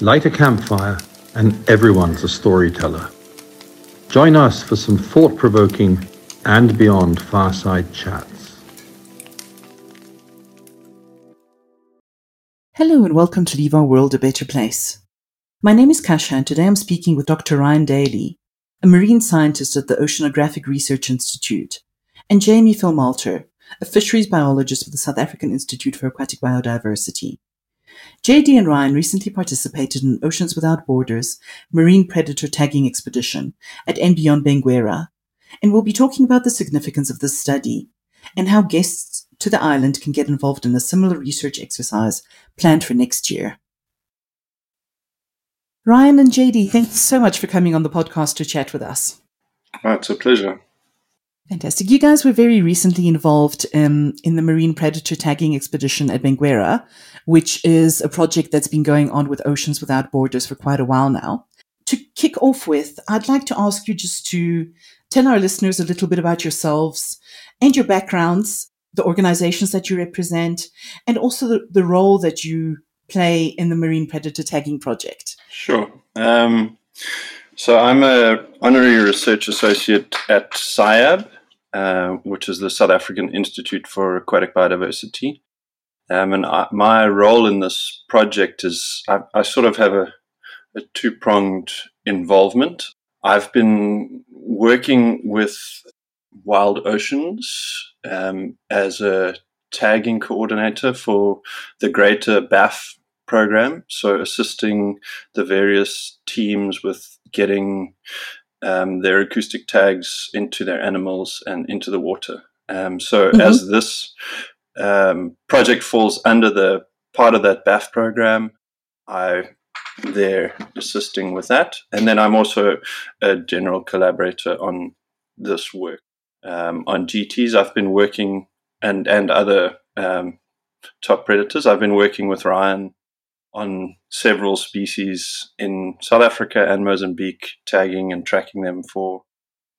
Light a campfire, and everyone's a storyteller. Join us for some thought provoking and beyond fireside chats. Hello, and welcome to Leave Our World a Better Place. My name is Kasha, and today I'm speaking with Dr. Ryan Daly, a marine scientist at the Oceanographic Research Institute, and Jamie Filmalter, a fisheries biologist with the South African Institute for Aquatic Biodiversity. JD and Ryan recently participated in Oceans Without Borders marine predator tagging expedition at and beyond Benguela, and we'll be talking about the significance of this study and how guests to the island can get involved in a similar research exercise planned for next year. Ryan and JD, thanks so much for coming on the podcast to chat with us. Oh, it's a pleasure. Fantastic. You guys were very recently involved um, in the marine predator tagging expedition at Benguela, which is a project that's been going on with Oceans Without Borders for quite a while now. To kick off with, I'd like to ask you just to tell our listeners a little bit about yourselves and your backgrounds, the organizations that you represent, and also the, the role that you play in the marine predator tagging project. Sure. Um, so I'm a honorary research associate at SAIAB, uh, which is the South African Institute for Aquatic Biodiversity. Um, and I, my role in this project is I, I sort of have a, a two pronged involvement. I've been working with Wild Oceans um, as a tagging coordinator for the Greater BAF program, so assisting the various teams with getting um, their acoustic tags into their animals and into the water. Um, so mm-hmm. as this um, project falls under the part of that BAF program, I they're assisting with that, and then I'm also a general collaborator on this work. Um, on GTs, I've been working and and other um, top predators. I've been working with Ryan on several species in South Africa and Mozambique, tagging and tracking them for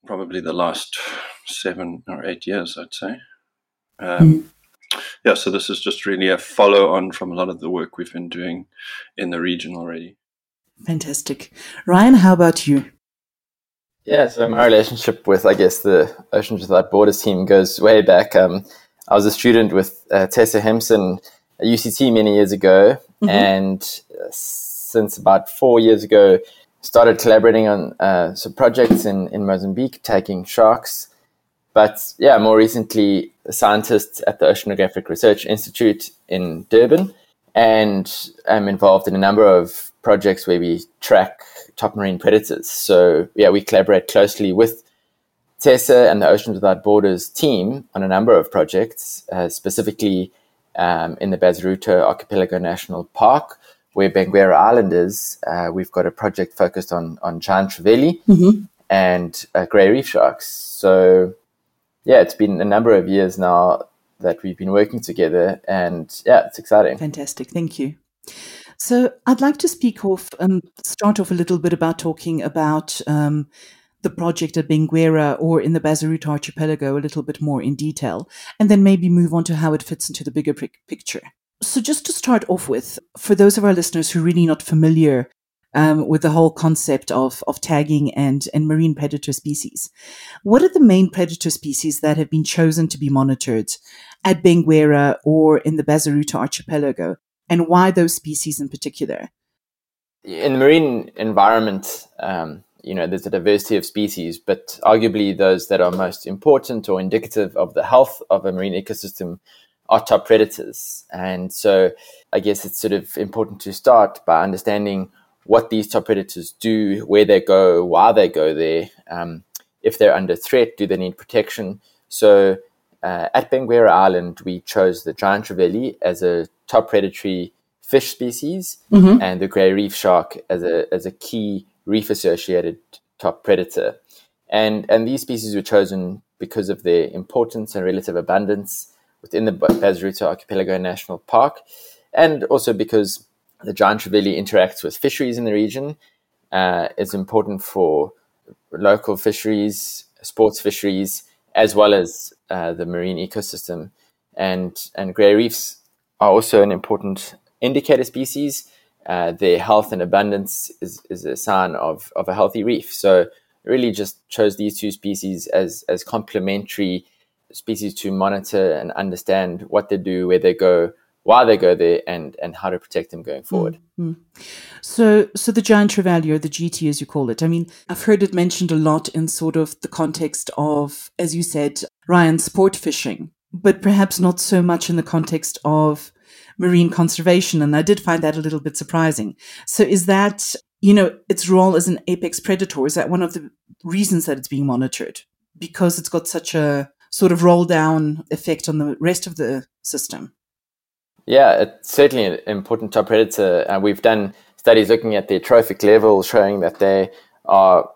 probably the last seven or eight years, I'd say. Um, mm. Yeah, so this is just really a follow on from a lot of the work we've been doing in the region already. Fantastic. Ryan, how about you? Yeah, so my relationship with, I guess, the Oceans Without Borders team goes way back. Um, I was a student with uh, Tessa Hempson at UCT many years ago, mm-hmm. and uh, since about four years ago, started collaborating on uh, some projects in, in Mozambique, tagging sharks. But yeah, more recently, a scientist at the Oceanographic Research Institute in Durban, and I'm involved in a number of projects where we track top marine predators. So yeah, we collaborate closely with Tessa and the Oceans Without Borders team on a number of projects, uh, specifically um, in the Bazaruto Archipelago National Park, where Benguela Island is. Uh, we've got a project focused on on giant trevally mm-hmm. and uh, grey reef sharks. So, yeah, it's been a number of years now that we've been working together, and yeah, it's exciting. Fantastic, thank you. So, I'd like to speak off and um, start off a little bit about talking about. Um, the project at Benguela or in the Bazaruto archipelago a little bit more in detail, and then maybe move on to how it fits into the bigger picture. So, just to start off with, for those of our listeners who are really not familiar um, with the whole concept of, of tagging and, and marine predator species, what are the main predator species that have been chosen to be monitored at Benguela or in the Bazaruto archipelago, and why those species in particular? In the marine environment, um, you know, there's a diversity of species, but arguably those that are most important or indicative of the health of a marine ecosystem are top predators. And so I guess it's sort of important to start by understanding what these top predators do, where they go, why they go there, um, if they're under threat, do they need protection. So uh, at Benguela Island, we chose the giant trevally as a top predatory fish species mm-hmm. and the grey reef shark as a, as a key reef associated top predator. And, and these species were chosen because of their importance and relative abundance within the Bazaruto Archipelago National Park, and also because the giant trevally interacts with fisheries in the region. Uh, it's important for local fisheries, sports fisheries, as well as uh, the marine ecosystem. And, and grey reefs are also an important indicator species uh, their health and abundance is, is a sign of, of a healthy reef. So really just chose these two species as, as complementary species to monitor and understand what they do, where they go, why they go there, and, and how to protect them going forward. Mm-hmm. So, so the giant trevally, or the GT as you call it, I mean, I've heard it mentioned a lot in sort of the context of, as you said, Ryan, sport fishing, but perhaps not so much in the context of marine conservation. And I did find that a little bit surprising. So is that, you know, its role as an apex predator, is that one of the reasons that it's being monitored? Because it's got such a sort of roll down effect on the rest of the system? Yeah, it's certainly an important top predator. And we've done studies looking at their trophic level, showing that they are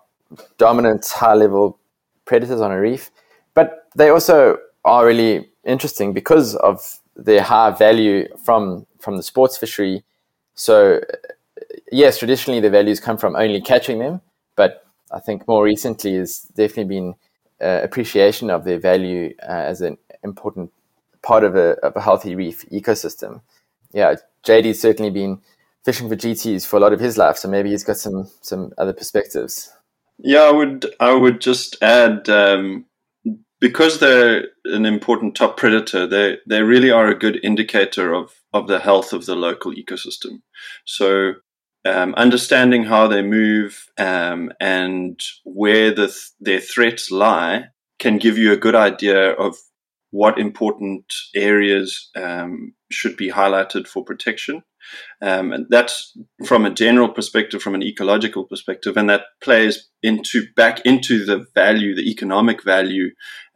dominant high level predators on a reef. But they also are really interesting because of their high value from from the sports fishery. So yes, traditionally the values come from only catching them, but I think more recently has definitely been uh, appreciation of their value uh, as an important part of a, of a healthy reef ecosystem. Yeah, JD's certainly been fishing for GTs for a lot of his life, so maybe he's got some some other perspectives. Yeah, I would I would just add um, because they're an important top predator, they they really are a good indicator of of the health of the local ecosystem. So um, understanding how they move um, and where the th- their threats lie can give you a good idea of what important areas um, should be highlighted for protection. Um, and that's from a general perspective, from an ecological perspective, and that plays into back into the value, the economic value.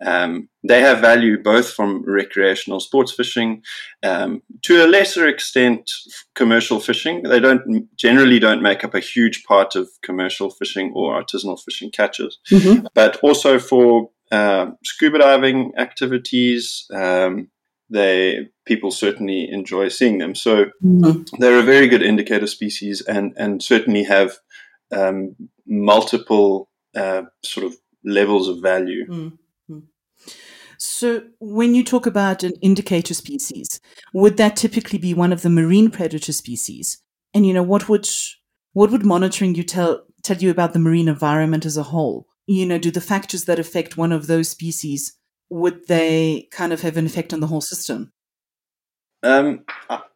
Um, they have value both from recreational sports fishing, um, to a lesser extent, commercial fishing. They don't generally don't make up a huge part of commercial fishing or artisanal fishing catches, mm-hmm. but also for uh, scuba diving activities. Um, they people certainly enjoy seeing them. So mm-hmm. they're a very good indicator species, and and certainly have um, multiple uh, sort of levels of value. Mm-hmm. So, when you talk about an indicator species, would that typically be one of the marine predator species? And you know, what would what would monitoring you tell tell you about the marine environment as a whole? You know, do the factors that affect one of those species would they kind of have an effect on the whole system? Um,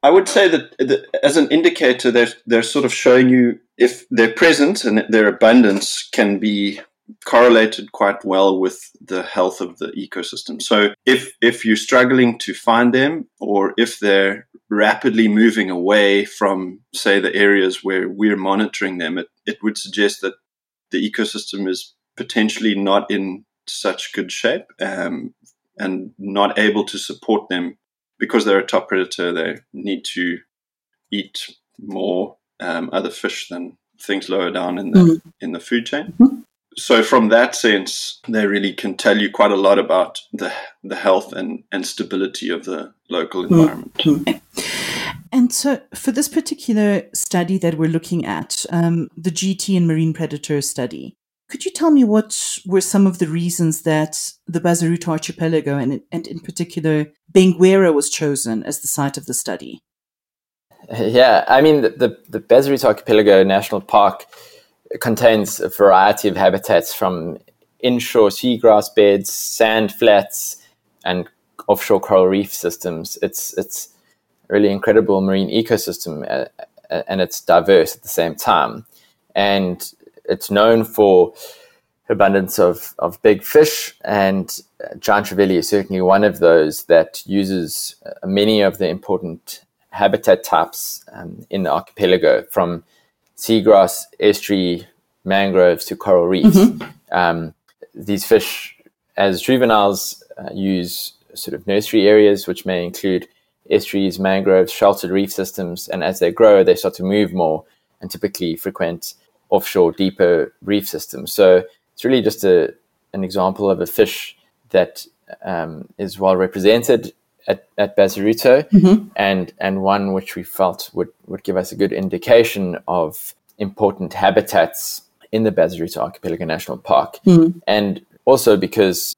I would say that, as an indicator, they're, they're sort of showing you if their presence and their abundance can be correlated quite well with the health of the ecosystem. So if if you're struggling to find them or if they're rapidly moving away from say the areas where we're monitoring them, it, it would suggest that the ecosystem is potentially not in such good shape um, and not able to support them because they're a top predator. They need to eat more um, other fish than things lower down in the mm-hmm. in the food chain. Mm-hmm. So from that sense, they really can tell you quite a lot about the the health and, and stability of the local mm-hmm. environment. Mm-hmm. And so, for this particular study that we're looking at, um, the GT and marine predator study, could you tell me what were some of the reasons that the Bazaruto archipelago and, and in particular Benguerra was chosen as the site of the study? Yeah, I mean, the, the, the Bazaruto Archipelago National Park contains a variety of habitats from inshore seagrass beds, sand flats, and offshore coral reef systems. It's, it's a really incredible marine ecosystem uh, uh and it's diverse at the same time. And it's known for abundance of, of big fish, and giant trevally is certainly one of those that uses uh, many of the important habitat types um, in the archipelago, from seagrass, estuary, mangroves to coral reefs. Mm-hmm. Um, these fish, as juveniles, uh, use sort of nursery areas, which may include estuaries, mangroves, sheltered reef systems, and as they grow, they start to move more and typically frequent offshore deeper reef systems. So it's really just a, an example of a fish that um, is well represented at, at Bazaruto mm-hmm. and, and one which we felt would, would give us a good indication of important habitats in the Bazaruto Archipelago National Park. Mm-hmm. And also because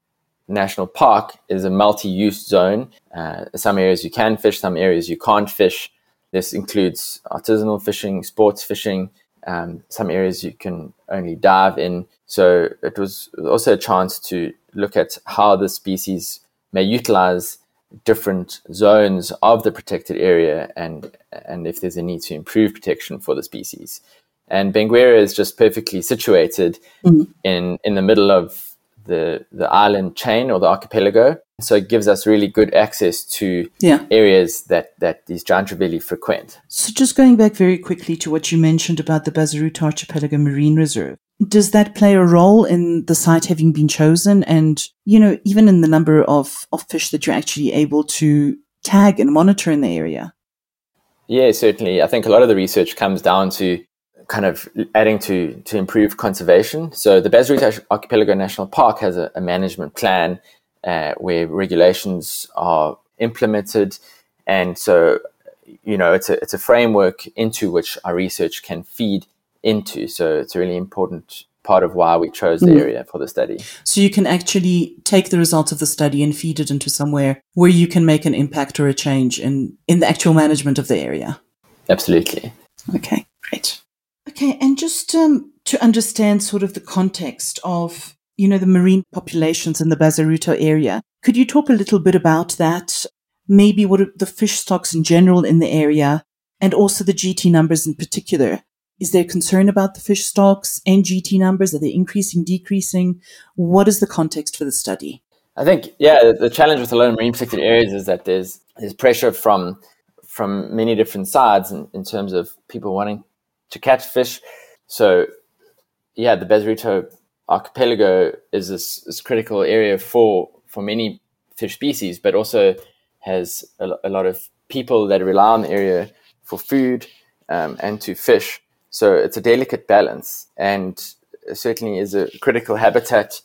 National Park is a multi use zone, uh, some areas you can fish, some areas you can't fish. This includes artisanal fishing, sports fishing, um, some areas you can only dive in. So it was also a chance to look at how the species may utilize different zones of the protected area and and if there's a need to improve protection for the species. And Benguela is just perfectly situated mm-hmm. in in the middle of the the island chain or the archipelago. So it gives us really good access to yeah. areas that, that these giant trevally frequent. So just going back very quickly to what you mentioned about the Bazaruto Archipelago Marine Reserve, does that play a role in the site having been chosen and, you know, even in the number of, of fish that you're actually able to tag and monitor in the area? Yeah, certainly. I think a lot of the research comes down to kind of adding to to improve conservation. So the Bazaruto Archipelago National Park has a, a management plan uh, where regulations are implemented, and so you know it's a it's a framework into which our research can feed into. So it's a really important part of why we chose the mm. area for the study. So you can actually take the results of the study and feed it into somewhere where you can make an impact or a change in, in the actual management of the area. Absolutely. Okay, great. Okay, and just um, to understand sort of the context of, you know, the marine populations in the Bazaruto area, could you talk a little bit about that? Maybe what are the fish stocks in general in the area and also the GT numbers in particular? Is there concern about the fish stocks and GT numbers? Are they increasing, decreasing? What is the context for the study? I think, yeah, the challenge with a lot of marine protected areas is that there's there's pressure from from many different sides in, in terms of people wanting to catch fish. So, yeah, the Bazaruto archipelago is this, this, critical area for for many fish species, but also has a, a lot of people that rely on the area for food um, and to fish. So it's a delicate balance and certainly is a critical habitat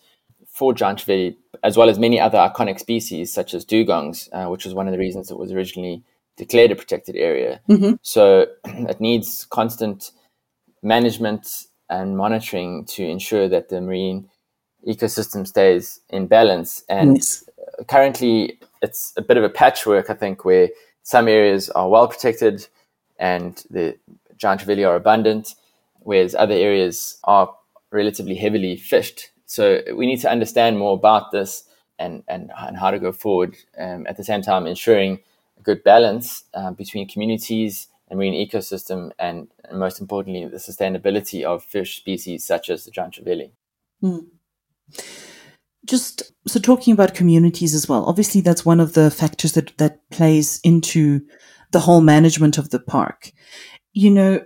for giant trevally, as well as many other iconic species such as dugongs, uh, which was one of the reasons it was originally declared a protected area. Mm-hmm. So it needs constant management and monitoring to ensure that the marine ecosystem stays in balance. And yes. currently, it's a bit of a patchwork, I think, where some areas are well protected and the giant trevally are abundant, whereas other areas are relatively heavily fished. So we need to understand more about this and, and, and how to go forward. Um, at the same time, ensuring a good balance uh, between communities and marine ecosystem, and, and, most importantly, the sustainability of fish species such as the giant trevally. Mm. Just so talking about communities as well. Obviously, that's one of the factors that that plays into the whole management of the park you know,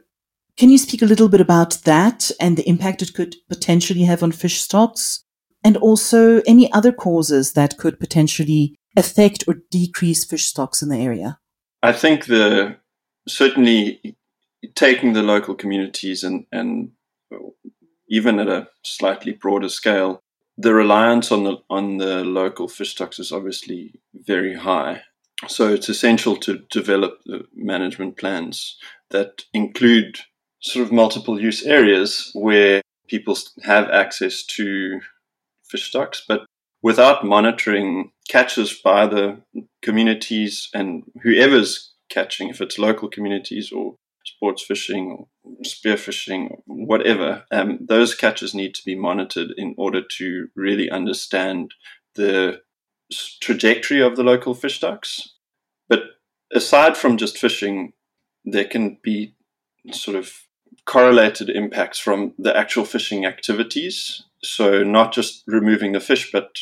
can you speak a little bit about that and the impact it could potentially have on fish stocks? And also any other causes that could potentially affect or decrease fish stocks in the area? I think the certainly taking the local communities and, and even at a slightly broader scale, the reliance on the on the local fish stocks is obviously very high. So it's essential to develop the management plans that include sort of multiple use areas where people have access to fish stocks, but without monitoring catches by the communities and whoever's catching, if it's local communities or sports fishing or spearfishing, whatever, um, those catches need to be monitored in order to really understand the trajectory of the local fish stocks. But aside from just fishing, there can be sort of correlated impacts from the actual fishing activities. So, not just removing the fish, but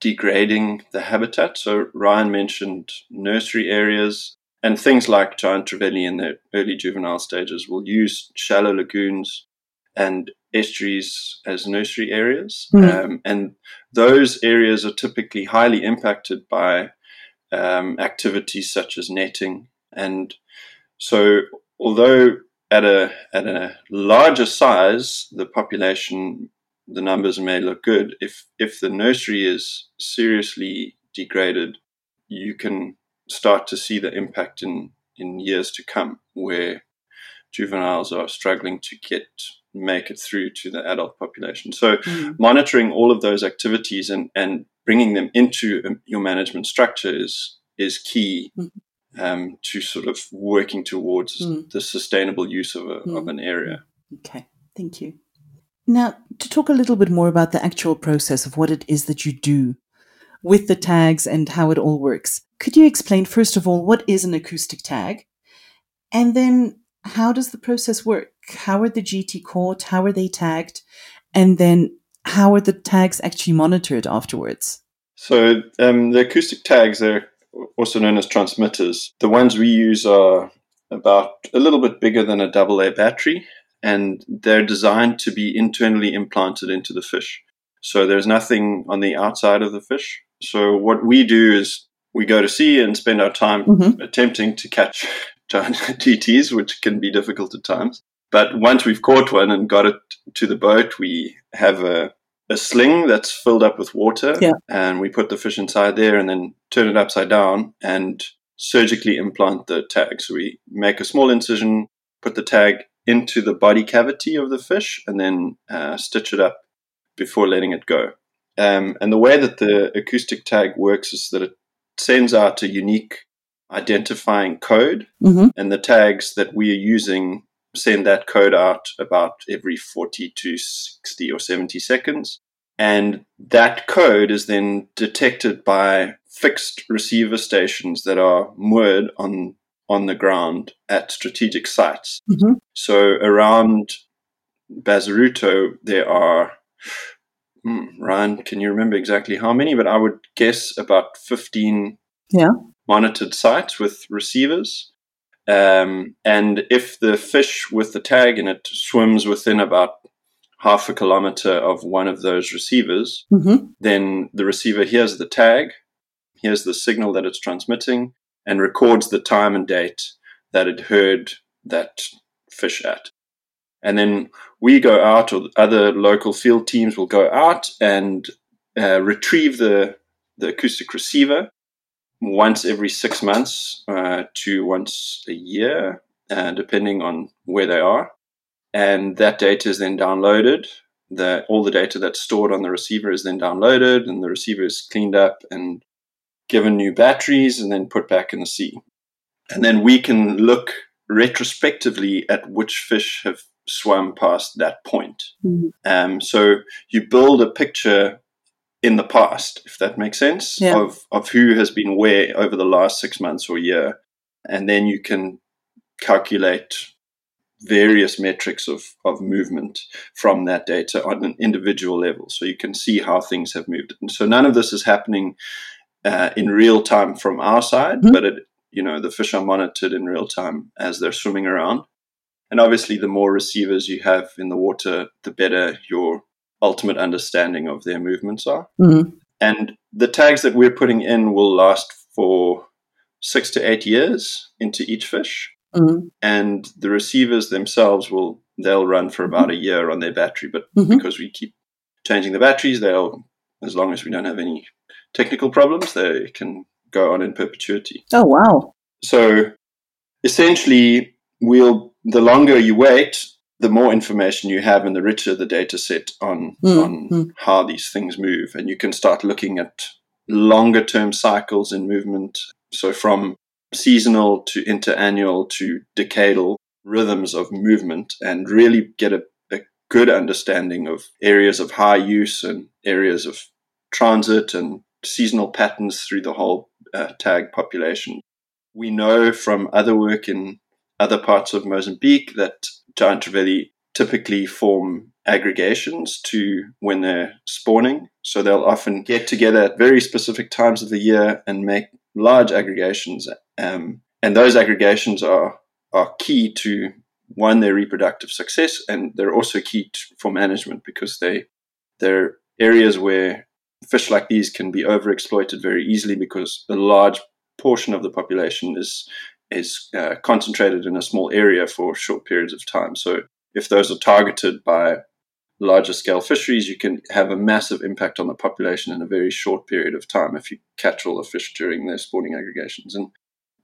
degrading the habitat. So, Ryan mentioned nursery areas and things like giant trevally in their early juvenile stages will use shallow lagoons and estuaries as nursery areas. Mm. Um, and those areas are typically highly impacted by um, activities such as netting and so, although at a at a larger size, the population, the numbers may look good. If if the nursery is seriously degraded, you can start to see the impact in in years to come, where juveniles are struggling to get make it through to the adult population. So, mm. monitoring all of those activities and and bringing them into um, your management structure is is key. Mm. um, to sort of working towards Mm. the sustainable use of, a, of Mm. an area. Okay, thank you. Now, to talk a little bit more about the actual process of what it is that you do with the tags and how it all works, could you explain, first of all, what is an acoustic tag? And then, how does the process work? How are the GT caught? How are they tagged? And then, how are the tags actually monitored afterwards? So um, the acoustic tags, they're also known as transmitters. The ones we use are about a little bit bigger than a double A battery, and they're designed to be internally implanted into the fish. So there's nothing on the outside of the fish. So what we do is we go to sea and spend our time Mhm. attempting to catch giant GTs, which can be difficult at times. But once we've caught one and got it to the boat, we have a, a sling that's filled up with water, Yeah. and we put the fish inside there and then turn it upside down and surgically implant the tag. So we make a small incision, put the tag into the body cavity of the fish, and then uh, stitch it up before letting it go. Um, and the way that the acoustic tag works is that it sends out a unique identifying code, Mm-hmm. and the tags that we are using send that code out about every 40 to 60 or 70 seconds. And that code is then detected by fixed receiver stations that are moored on, on the ground at strategic sites. Mhm. So around Bazaruto, there are, hmm, Ryan, can you remember exactly how many? But I would guess about 15 Yeah. monitored sites with receivers. Um, and if the fish with the tag in it swims within about half a kilometer of one of those receivers, Mm-hmm. then the receiver hears the tag, hears the signal that it's transmitting, and records the time and date that it heard that fish at. And then we go out, or other local field teams will go out and uh, retrieve the, the acoustic receiver once every six months uh, to once a year, uh, depending on where they are. And that data is then downloaded. The, all the data that's stored on the receiver is then downloaded, and the receiver is cleaned up and given new batteries and then put back in the sea. And then we can look retrospectively at which fish have swum past that point. Mhm. Um, so you build a picture in the past, if that makes sense, Yeah. of, of who has been where over the last six months or year. And then you can calculate various metrics of, of movement from that data on an individual level. So you can see how things have moved. And so none of this is happening uh, in real time from our side, Mhm. but it, you know, the fish are monitored in real time as they're swimming around. And obviously, the more receivers you have in the water, the better your ultimate understanding of their movements are. Mm-hmm. And the tags that we're putting in will last for six to eight years into each fish. Mm-hmm. And the receivers themselves will they'll run for about a year on their battery, but Mhm. because we keep changing the batteries, they'll as long as we don't have any technical problems, they can go on in perpetuity. Oh, wow. So essentially, we'll the longer you wait, the more information you have, and the richer the data set on Mm, on mm. how these things move, and you can start looking at longer term cycles in movement. So from seasonal to interannual to decadal rhythms of movement, and really get a, a good understanding of areas of high use and areas of transit and seasonal patterns through the whole uh, tag population. We know from other work in other parts of Mozambique that giant trevally typically form aggregations to when they're spawning. So they'll often get together at very specific times of the year and make large aggregations. Um, and those aggregations are, are key to one, their reproductive success, and they're also key to, for management because they, they're areas where fish like these can be overexploited very easily because a large portion of the population is is uh, concentrated in a small area for short periods of time. So if those are targeted by larger scale fisheries, you can have a massive impact on the population in a very short period of time if you catch all the fish during their spawning aggregations. And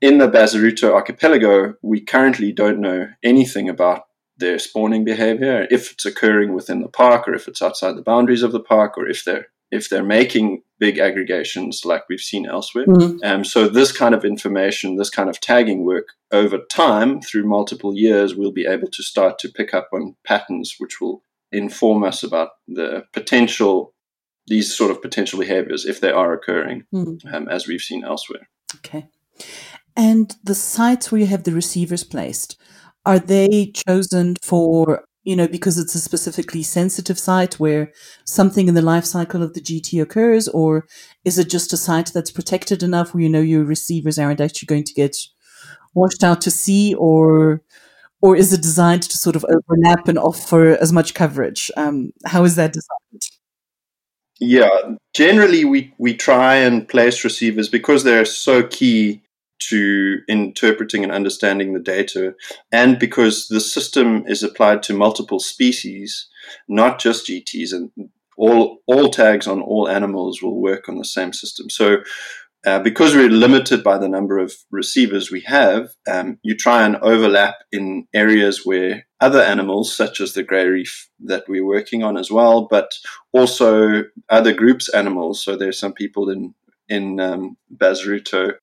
in the Bazaruto archipelago, we currently don't know anything about their spawning behavior, if it's occurring within the park or if it's outside the boundaries of the park or if they're if they're making big aggregations like we've seen elsewhere. Mm-hmm. Um, so this kind of information, this kind of tagging work over time through multiple years, we'll be able to start to pick up on patterns which will inform us about the potential, these sort of potential behaviors if they are occurring, mm-hmm. um, as we've seen elsewhere. Okay. And the sites where you have the receivers placed, are they chosen for you know, because it's a specifically sensitive site where something in the life cycle of the GT occurs, or is it just a site that's protected enough where you know your receivers aren't actually going to get washed out to sea, or or is it designed to sort of overlap and offer as much coverage? Um, how is that designed? Yeah, generally we we try and place receivers because they're so key to interpreting and understanding the data, and because the system is applied to multiple species, not just GTs, and all all tags on all animals will work on the same system. So. Uh, because we're limited by the number of receivers we have, um, you try and overlap in areas where other animals, such as the grey reef that we're working on as well, but also other groups animals. So there's some people in in um, Bazaruto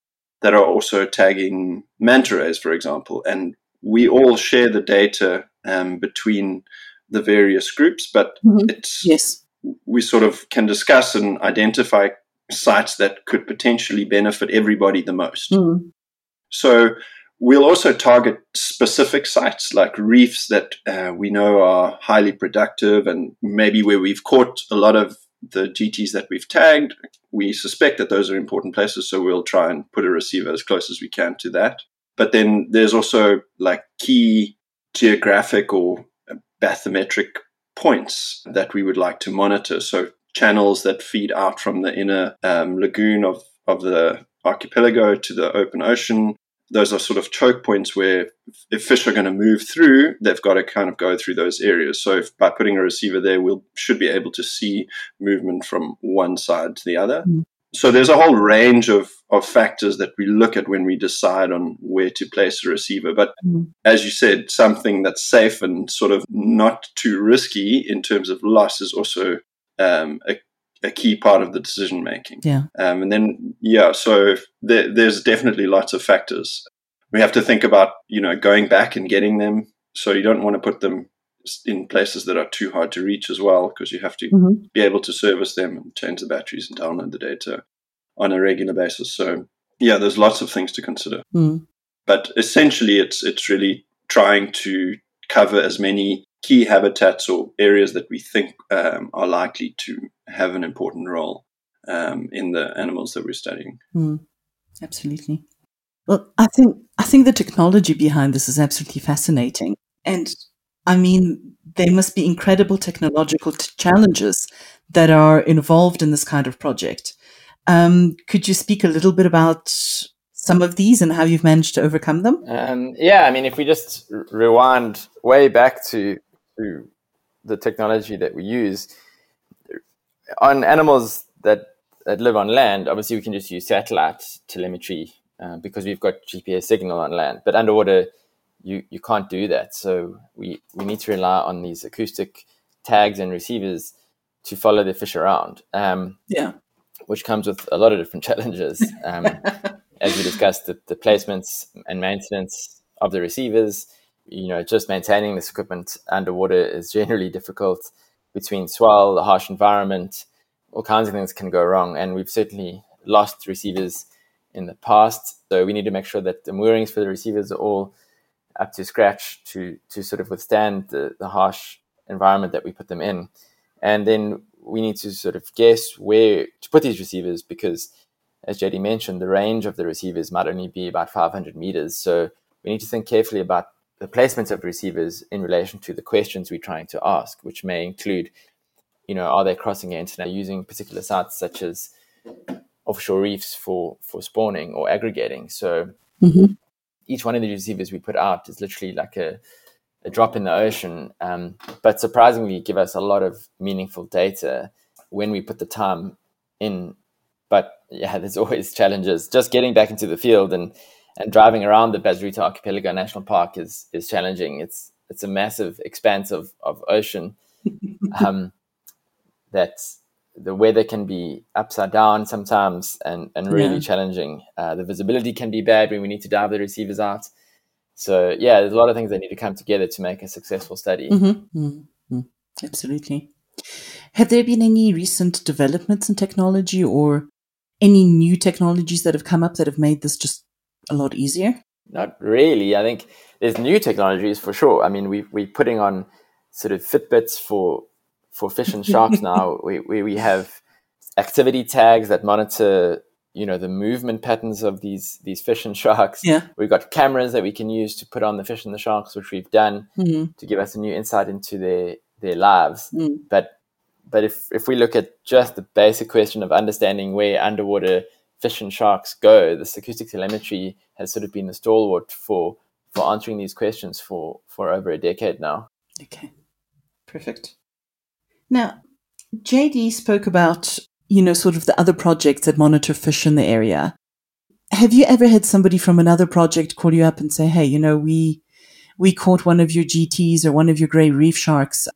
that are also tagging manta rays, for example. And we all share the data um, between the various groups, but mm-hmm. it's yes. we sort of can discuss and identify sites that could potentially benefit everybody the most. Mm. So we'll also target specific sites like reefs that uh, we know are highly productive and maybe where we've caught a lot of the GTs that we've tagged, we suspect that those are important places, so we'll try and put a receiver as close as we can to that. But then there's also like key geographic or bathymetric points that we would like to monitor. So channels that feed out from the inner um, lagoon of, of the archipelago to the open ocean, those are sort of choke points where if fish are going to move through, they've got to kind of go through those areas. So if, by putting a receiver there, we we'll, should be able to see movement from one side to the other. Mm. So there's a whole range of, of factors that we look at when we decide on where to place a receiver. But mm. as you said, something that's safe and sort of not too risky in terms of loss is also um, a a key part of the decision making. Yeah. Um, and then, yeah, so there, there's definitely lots of factors. We have to think about, you know, going back and getting them. So you don't want to put them in places that are too hard to reach as well, because you have to mm-hmm. be able to service them and change the batteries and download the data on a regular basis. So yeah, there's lots of things to consider. Mm. But essentially, it's it's really trying to cover as many key habitats or areas that we think um, are likely to have an important role um, in the animals that we're studying. Mm, absolutely. Well, I think I think the technology behind this is absolutely fascinating, and I mean there must be incredible technological t- challenges that are involved in this kind of project. Um, could you speak a little bit about some of these and how you've managed to overcome them? Um, yeah, I mean, if we just rewind way back to to the technology that we use on animals that that live on land. Obviously, we can just use satellite telemetry uh, because we've got GPS signal on land. But underwater, you you can't do that. So we we need to rely on these acoustic tags and receivers to follow the fish around. Um, yeah, which comes with a lot of different challenges. Um, as we discussed, the, the placements and maintenance of the receivers you know, just maintaining this equipment underwater is generally difficult between swell, the harsh environment, all kinds of things can go wrong. And we've certainly lost receivers in the past. So we need to make sure that the moorings for the receivers are all up to scratch to, to sort of withstand the, the harsh environment that we put them in. And then we need to sort of guess where to put these receivers because, as JD mentioned, the range of the receivers might only be about 500 meters. So we need to think carefully about the placement of receivers in relation to the questions we're trying to ask, which may include, you know, are they crossing the internet using particular sites such as offshore reefs for for spawning or aggregating. So mm-hmm. each one of the receivers we put out is literally like a, a drop in the ocean, um, but surprisingly give us a lot of meaningful data when we put the time in. But yeah, there's always challenges. Just getting back into the field and and driving around the Bazaruto Archipelago National Park is is challenging. It's it's a massive expanse of, of ocean um, that the weather can be upside down sometimes and, and really Yeah. challenging. Uh, the visibility can be bad when we need to dive the receivers out. So yeah, there's a lot of things that need to come together to make a successful study. Mhm, mhm. Absolutely. Have there been any recent developments in technology or any new technologies that have come up that have made this just a lot easier? Not really. I think there's new technologies for sure. I mean, we we're putting on sort of Fitbits for for fish and sharks now. We, we we have activity tags that monitor you know the movement patterns of these these fish and sharks. Yeah. We've got cameras that we can use to put on the fish and the sharks, which we've done Mhm, to give us a new insight into their their lives. mm, But but if if we look at just the basic question of understanding where underwater fish and sharks go, this acoustic telemetry has sort of been the stalwart for for answering these questions for for over a decade now. Okay. Perfect. Now, JD spoke about, you know, sort of the other projects that monitor fish in the area. Have you ever had somebody from another project call you up and say, "Hey, you know, we we caught one of your GTs or one of your gray reef sharks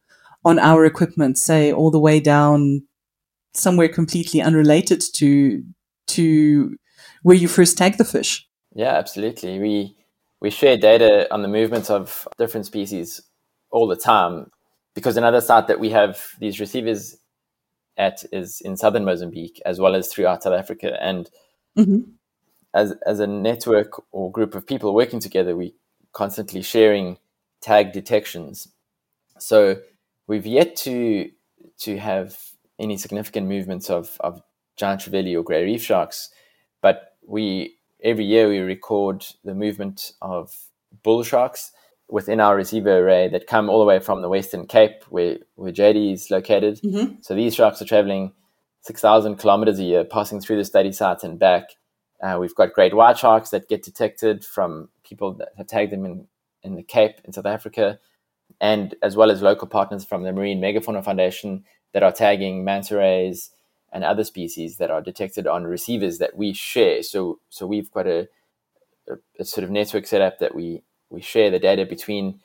on our equipment, say all the way down somewhere completely unrelated to to where you first tag the fish?" Yeah, absolutely. We we share data on the movements of different species all the time because another site that we have these receivers at is in southern Mozambique as well as throughout South Africa and hmm as as a network or group of people working together, we constantly sharing tag detections. So we've yet to to have any significant movements of, of giant trevally or grey reef sharks, but we every year we record the movement of bull sharks within our receiver array that come all the way from the Western Cape where, where JD is located. hmm So these sharks are traveling 6,000 kilometers a year, passing through the study site and back. Uh, we've got great white sharks that get detected from people that have tagged them in, in the Cape in South Africa, and as well as local partners from the Marine Megafauna Foundation that are tagging manta rays and other species that are detected on receivers that we share. So, so we've got a, a, a sort of network setup that we, we share the data between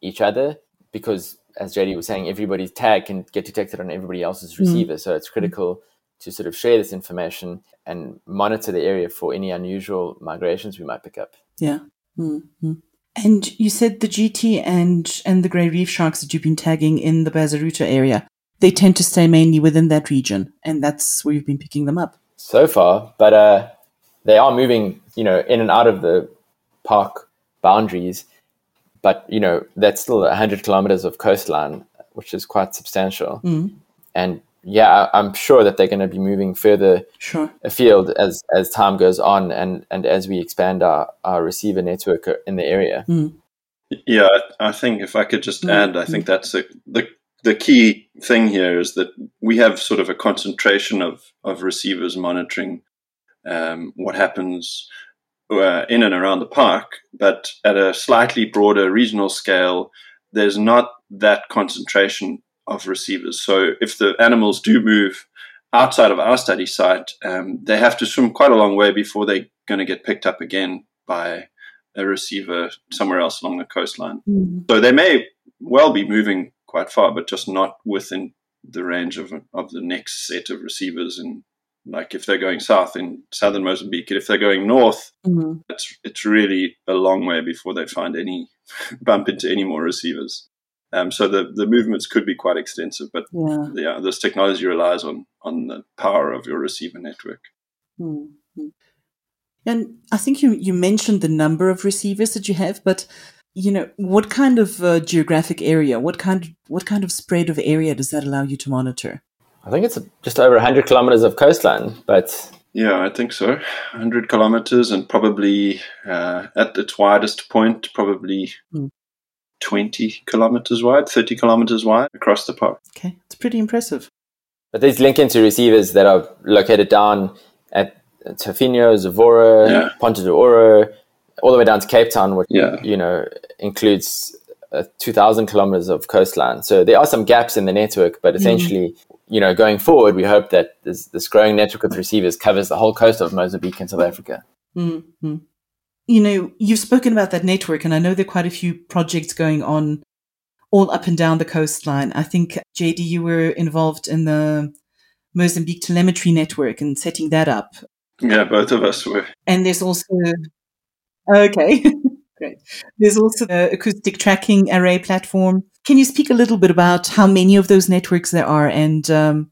each other because as JD was saying, everybody's tag can get detected on everybody else's receiver. So it's critical to sort of share this information and monitor the area for any unusual migrations we might pick up. Yeah. Mm-hmm. And you said the GT and and the grey reef sharks that you've been tagging in the Bazaruto area, they tend to stay mainly within that region, and that's where you've been picking them up. So far, but uh, they are moving, you know, in and out of the park boundaries. But you know, that's still 100 kilometers of coastline, which is quite substantial. Mm, And yeah, I- I'm sure that they're going to be moving further sure. afield as as time goes on and and as we expand our our receiver network in the area. Mm, Yeah, I I think if I could just Mm, add, I think that's the, the the key thing here is that we have sort of a concentration of of receivers monitoring um, what happens uh, in and around the park, but at a slightly broader regional scale, there's not that concentration of receivers. So if the animals do move outside of our study site, um, they have to swim quite a long way before they're going to get picked up again by a receiver somewhere else along the coastline. mm, So they may well be moving quite far, but just not within the range of of the next set of receivers. And like if they're going south in southern Mozambique, if they're going north, mm. it's it's really a long way before they find any bump into any more receivers. Um, so the the movements could be quite extensive, but Yeah. yeah, this technology relies on on the power of your receiver network. Mm, mm. And I think you you mentioned the number of receivers that you have, but you know what kind of uh, geographic area, what kind what kind of spread of area does that allow you to monitor? I think it's just over 100 kilometers of coastline, but Yeah, I think so. 100 kilometers and probably uh, at its widest point, probably Hmm. 20 kilometers wide, 30 kilometers wide across the park. Okay, it's pretty impressive. but these link into receivers that are located down at Tofinho, Zavora, Yeah. Ponta do Ouro, all the way down to Cape Town, which Yeah. you know includes uh, 2,000 kilometers of coastline. So there are some gaps in the network, but essentially, you know, going forward, we hope that this, this growing network of receivers covers the whole coast of Mozambique and South Africa. Mm-hmm. You know, you've spoken about that network, and I know there are quite a few projects going on all up and down the coastline. I think, JD, you were involved in the Mozambique telemetry network and setting that up. Yeah, both of us were. And there's also okay, great. There's also the acoustic tracking array platform. Can you speak a little bit about how many of those networks there are, and um,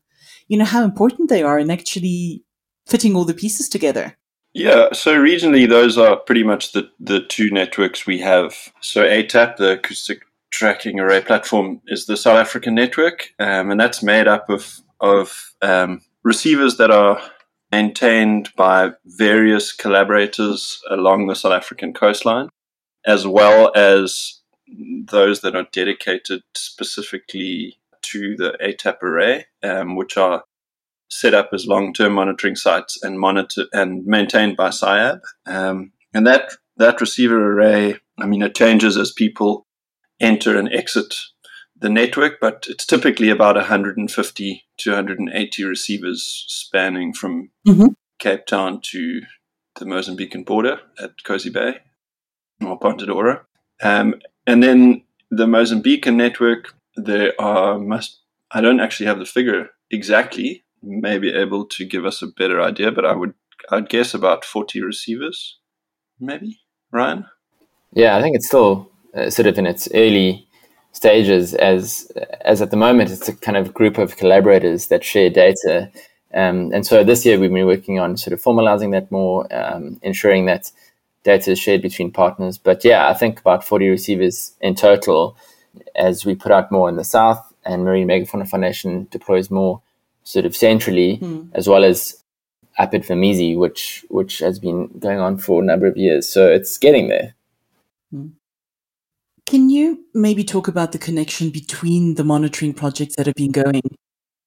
you know how important they are in actually fitting all the pieces together? Yeah, so regionally, those are pretty much the, the two networks we have. So ATAP, the acoustic tracking array platform, is the South African network, um, and that's made up of of um, receivers that are maintained by various collaborators along the South African coastline, as well as those that are dedicated specifically to the ATAP array, um, which are set up as long-term monitoring sites and monitor and maintained by SAIAB. Um, and that that receiver array, I mean, it changes as people enter and exit the network, but it's typically about 150 to 180 receivers spanning from mm-hmm. Cape Town to the Mozambican border at Kosi Bay or Ponta do Ouro. Um, and then the Mozambican network, there are must I don't actually have the figure exactly, may be able to give us a better idea, but I would I'd guess about 40 receivers, maybe. Ryan? Yeah, I think it's still uh, sort of in its early stages as as at the moment it's a kind of group of collaborators that share data um, and so this year we've been working on sort of formalizing that more um, ensuring that data is shared between partners but yeah i think about 40 receivers in total as we put out more in the south and marine megafauna foundation deploys more sort of centrally, mm. as well as Apid Vamizi, which which has been going on for a number of years. So it's getting there. Mm. Can you maybe talk about the connection between the monitoring projects that have been going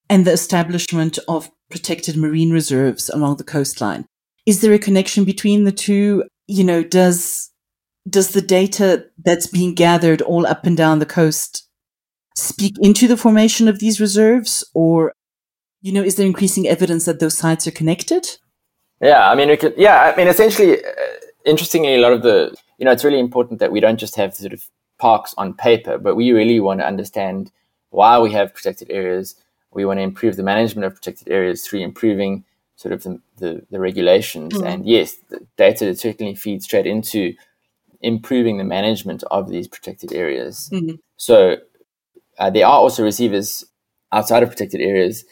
and the establishment of protected marine reserves along the coastline? Is there a connection between the two? You know, does does the data that's being gathered all up and down the coast speak into the formation of these reserves, or you know, is there increasing evidence that those sites are connected? Yeah, I mean, we could, yeah, I mean, essentially, uh, interestingly, a lot of the, you know, it's really important that we don't just have sort of parks on paper, but we really want to understand why we have protected areas. We want to improve the management of protected areas through improving sort of the, the, the regulations. Mm. And yes, the data certainly feeds straight into improving the management of these protected areas. Mm-hmm. So uh, there are also receivers outside of protected areas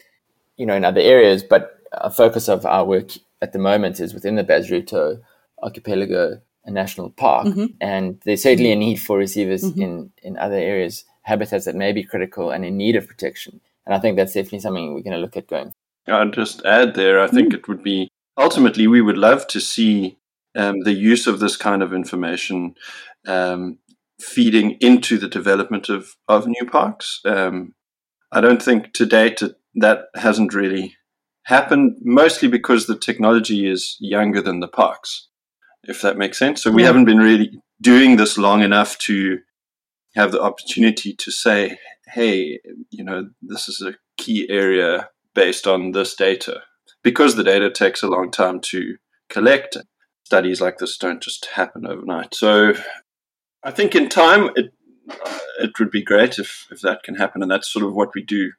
you know, in other areas, but a focus of our work at the moment is within the Bazaruto Archipelago A national Park, mm-hmm. and there's certainly a need for receivers mm-hmm. in in other areas, habitats that may be critical and in need of protection. And I think that's definitely something we're going to look at going. I'll just add there. I think mm-hmm. it would be ultimately we would love to see um, the use of this kind of information um, feeding into the development of of new parks. Um, I don't think to date it that hasn't really happened, mostly because the technology is younger than the parks, if that makes sense. So we yeah. haven't been really doing this long enough to have the opportunity to say, hey, you know, this is a key area based on this data. Because the data takes a long time to collect, studies like this don't just happen overnight. So I think in time, it, it would be great if, if that can happen. And that's sort of what we do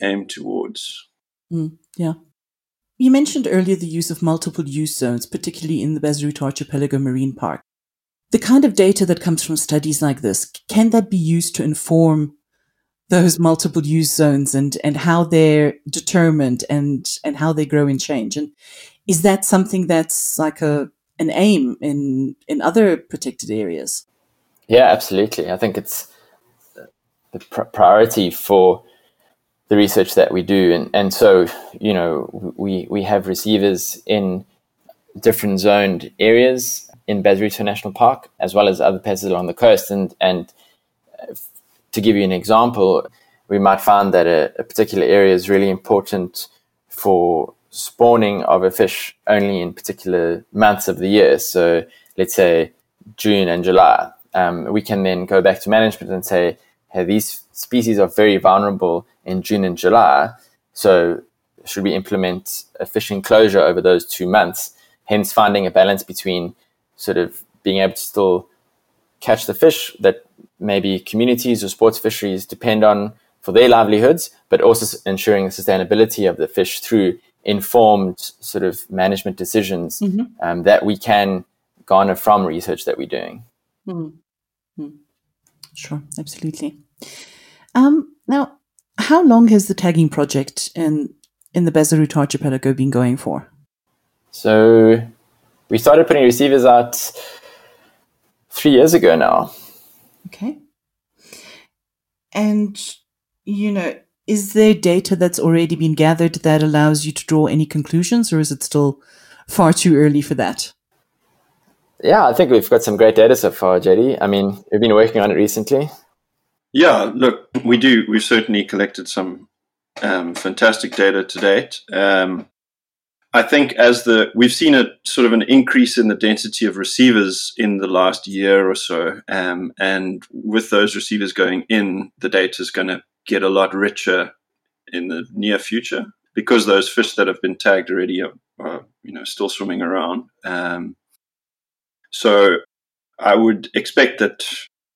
aim towards. Mm, yeah. You mentioned earlier the use of multiple use zones, particularly in the Bazaruto Archipelago Marine Park. The kind of data that comes from studies like this, can that be used to inform those multiple use zones and, and how they're determined and, and how they grow and change? And is that something that's like a an aim in in other protected areas? Yeah, absolutely. I think it's the pr- priority for the research that we do. And, and so, you know, we, we have receivers in different zoned areas in Bazaruto National Park, as well as other places along the coast. And, and to give you an example, we might find that a, a particular area is really important for spawning of a fish only in particular months of the year. So let's say June and July. Um, we can then go back to management and say, these species are very vulnerable in June and July. So should we implement a fishing closure over those two months? Hence finding a balance between sort of being able to still catch the fish that maybe communities or sports fisheries depend on for their livelihoods, but also ensuring the sustainability of the fish through informed sort of management decisions mm-hmm. um, that we can garner from research that we're doing. Mm-hmm. Sure, absolutely. Um, now, how long has the tagging project in in the Bazaruto archipelago been going for? So, we started putting receivers out three years ago now. Okay. And you know, is there data that's already been gathered that allows you to draw any conclusions, or is it still far too early for that? Yeah, I think we've got some great data so far, JD. I mean, we've been working on it recently. Yeah, look, we do. We've certainly collected some um, fantastic data to date. Um, I think as the we've seen a sort of an increase in the density of receivers in the last year or so, um, and with those receivers going in, the data is going to get a lot richer in the near future because those fish that have been tagged already are, are you know still swimming around. Um, so I would expect that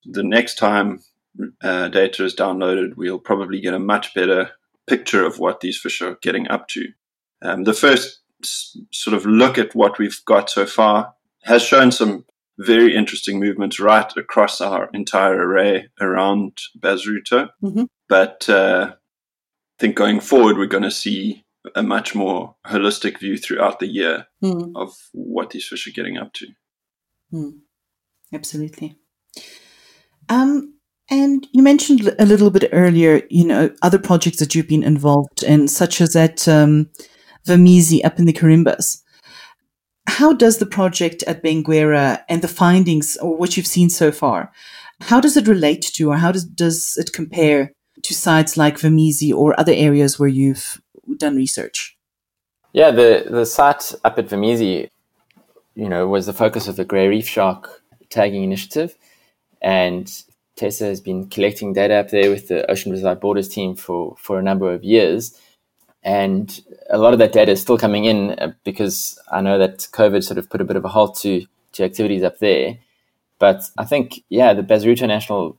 the next time uh, data is downloaded, we'll probably get a much better picture of what these fish are getting up to. Um, the first s- sort of look at what we've got so far has shown some very interesting movements right across our entire array around Bazaruto. Mm-hmm. But uh, I think going forward, we're going to see a much more holistic view throughout the year mm. of what these fish are getting up to. Mm. Absolutely. Um, and you mentioned a little bit earlier, you know, other projects that you've been involved in, such as at um, Vamizi up in the Quirimbas how does the project at Benguerra and the findings or what you've seen so far, how does it relate to or how does, does it compare to sites like Vamizi or other areas where you've done research? Yeah, the, the site up at Vamizi, you know, was the focus of the grey reef shark tagging initiative. And Tessa has been collecting data up there with the Ocean Without Borders team for, for a number of years and a lot of that data is still coming in uh, because I know that COVID sort of put a bit of a halt to to activities up there. But I think, yeah, the Bazaruto National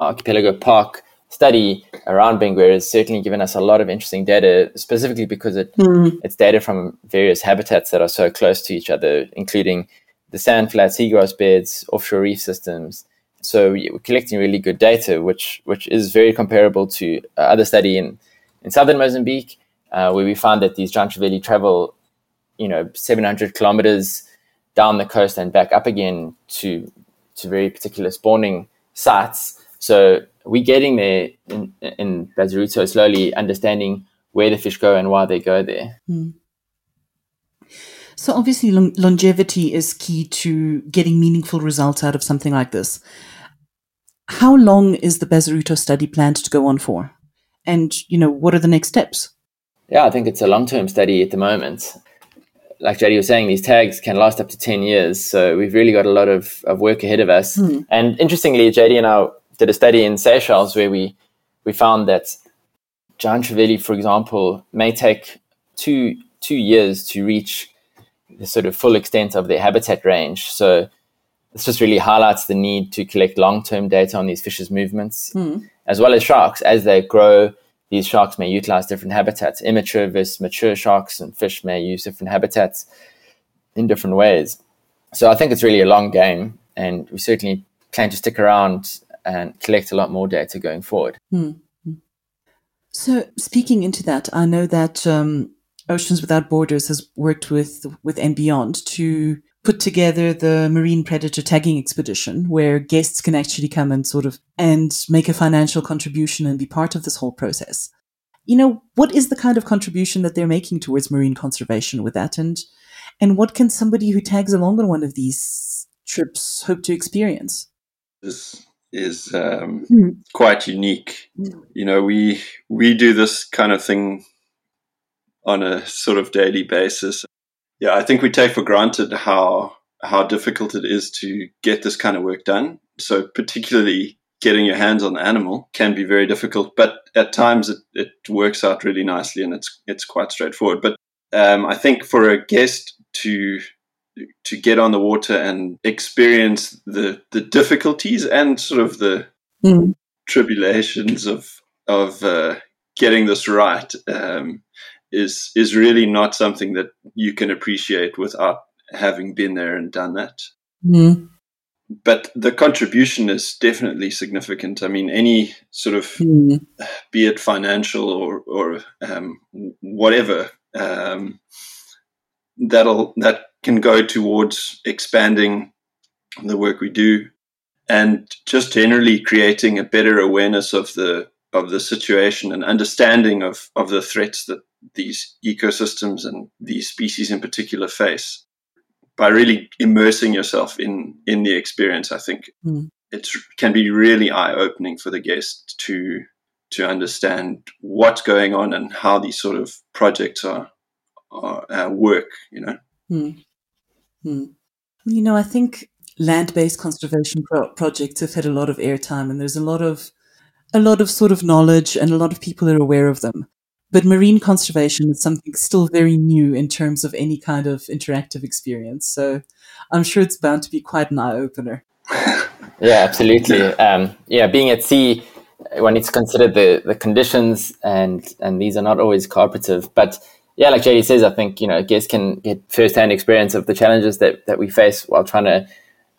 Archipelago Park study around Benguerra has certainly given us a lot of interesting data, specifically because it, mm. it's data from various habitats that are so close to each other, including the sand flats, seagrass beds, offshore reef systems. So we're collecting really good data, which which is very comparable to other study in in southern Mozambique, uh, where we found that these giant trevally travel, you know, 700 kilometers down the coast and back up again to to very particular spawning sites. So we're getting there in, in Bazaruto slowly, understanding where the fish go and why they go there. Mm. So obviously, long- longevity is key to getting meaningful results out of something like this. How long is the Bazaruto study planned to go on for? and you know what are the next steps yeah i think it's a long-term study at the moment like JD was saying, these tags can last up to 10 years. So we've really got a lot of, of work ahead of us. Hmm. And interestingly, JD and I did a study in Seychelles where we, we found that giant trevally, for example, may take two, two years to reach the sort of full extent of their habitat range. So this just really highlights the need to collect long-term data on these fish's movements. Hmm as well as sharks. As they grow, these sharks may utilize different habitats. Immature versus mature sharks and fish may use different habitats in different ways. So I think it's really a long game, and we certainly plan to stick around and collect a lot more data going forward. Hmm. So speaking into that, I know that um, Oceans Without Borders has worked with with And Beyond to put together the marine predator tagging expedition where guests can actually come and sort of and make a financial contribution and be part of this whole process. You know, what is the kind of contribution that they're making towards marine conservation with that and and what can somebody who tags along on one of these trips hope to experience? This is um, mm. quite unique. Mm. You know, we we do this kind of thing on a sort of daily basis yeah, I think we take for granted how how difficult it is to get this kind of work done. So particularly getting your hands on the animal can be very difficult, but at times it, it works out really nicely and it's it's quite straightforward. But um, I think for a guest to to get on the water and experience the the difficulties and sort of the mm. tribulations of of uh, getting this right um, is is really not something that you can appreciate without having been there and done that. Mm. But the contribution is definitely significant. I mean, any sort of, Mm. be it financial or or um, whatever, um, that'll that can go towards expanding the work we do and just generally creating a better awareness of the of the situation and understanding of of the threats that these ecosystems and these species in particular face by really immersing yourself in in the experience i think Mm. it can be really eye opening for the guest to to understand what's going on and how these sort of projects are, are uh, work you know Hmm. Hmm. You know, I think land-based conservation pro- projects have had a lot of airtime, and there's a lot of a lot of sort of knowledge, and a lot of people are aware of them. But marine conservation is something still very new in terms of any kind of interactive experience. So I'm sure it's bound to be quite an eye opener. Yeah, absolutely. Um, yeah, being at sea, one needs to consider the, the conditions, and and these are not always cooperative. But yeah, like JD says, I think you know guests can get first-hand experience of the challenges that that we face while trying to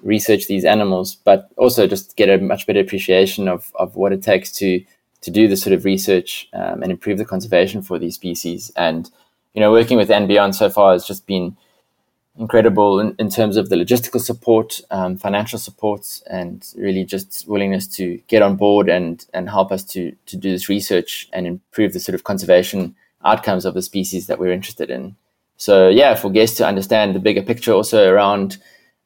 research these animals, but also just get a much better appreciation of of what it takes to to do this sort of research um, and improve the conservation for these species. And you know, working with beyond so far has just been incredible in, in terms of the logistical support, um, financial support, and really just willingness to get on board and and help us to to do this research and improve the sort of conservation outcomes of the species that we're interested in. So yeah, for guests to understand the bigger picture also around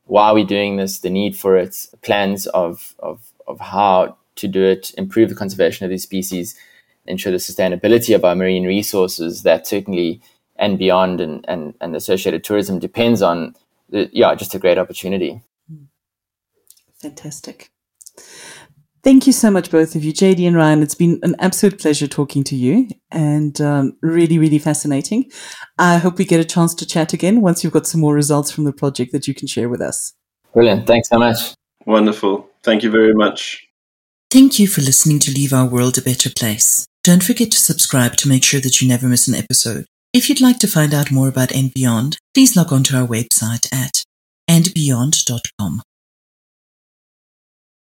why we're doing this, the need for it, plans of of of how to do it, improve the conservation of these species, ensure the sustainability of our marine resources. That certainly And Beyond and, and, and associated tourism depends on yeah just a great opportunity hmm. Fantastic. Thank you so much, both of you, JD and Ryan. It's been an absolute pleasure talking to you and um, really, really fascinating. I hope we get a chance to chat again once you've got some more results from the project that you can share with us. brilliant thanks so much wonderful thank you very much Thank you for listening to Leave Our World a Better Place. Don't forget to subscribe to make sure that you never miss an episode. If you'd like to find out more about And Beyond, please log on to our website at andbeyond.com.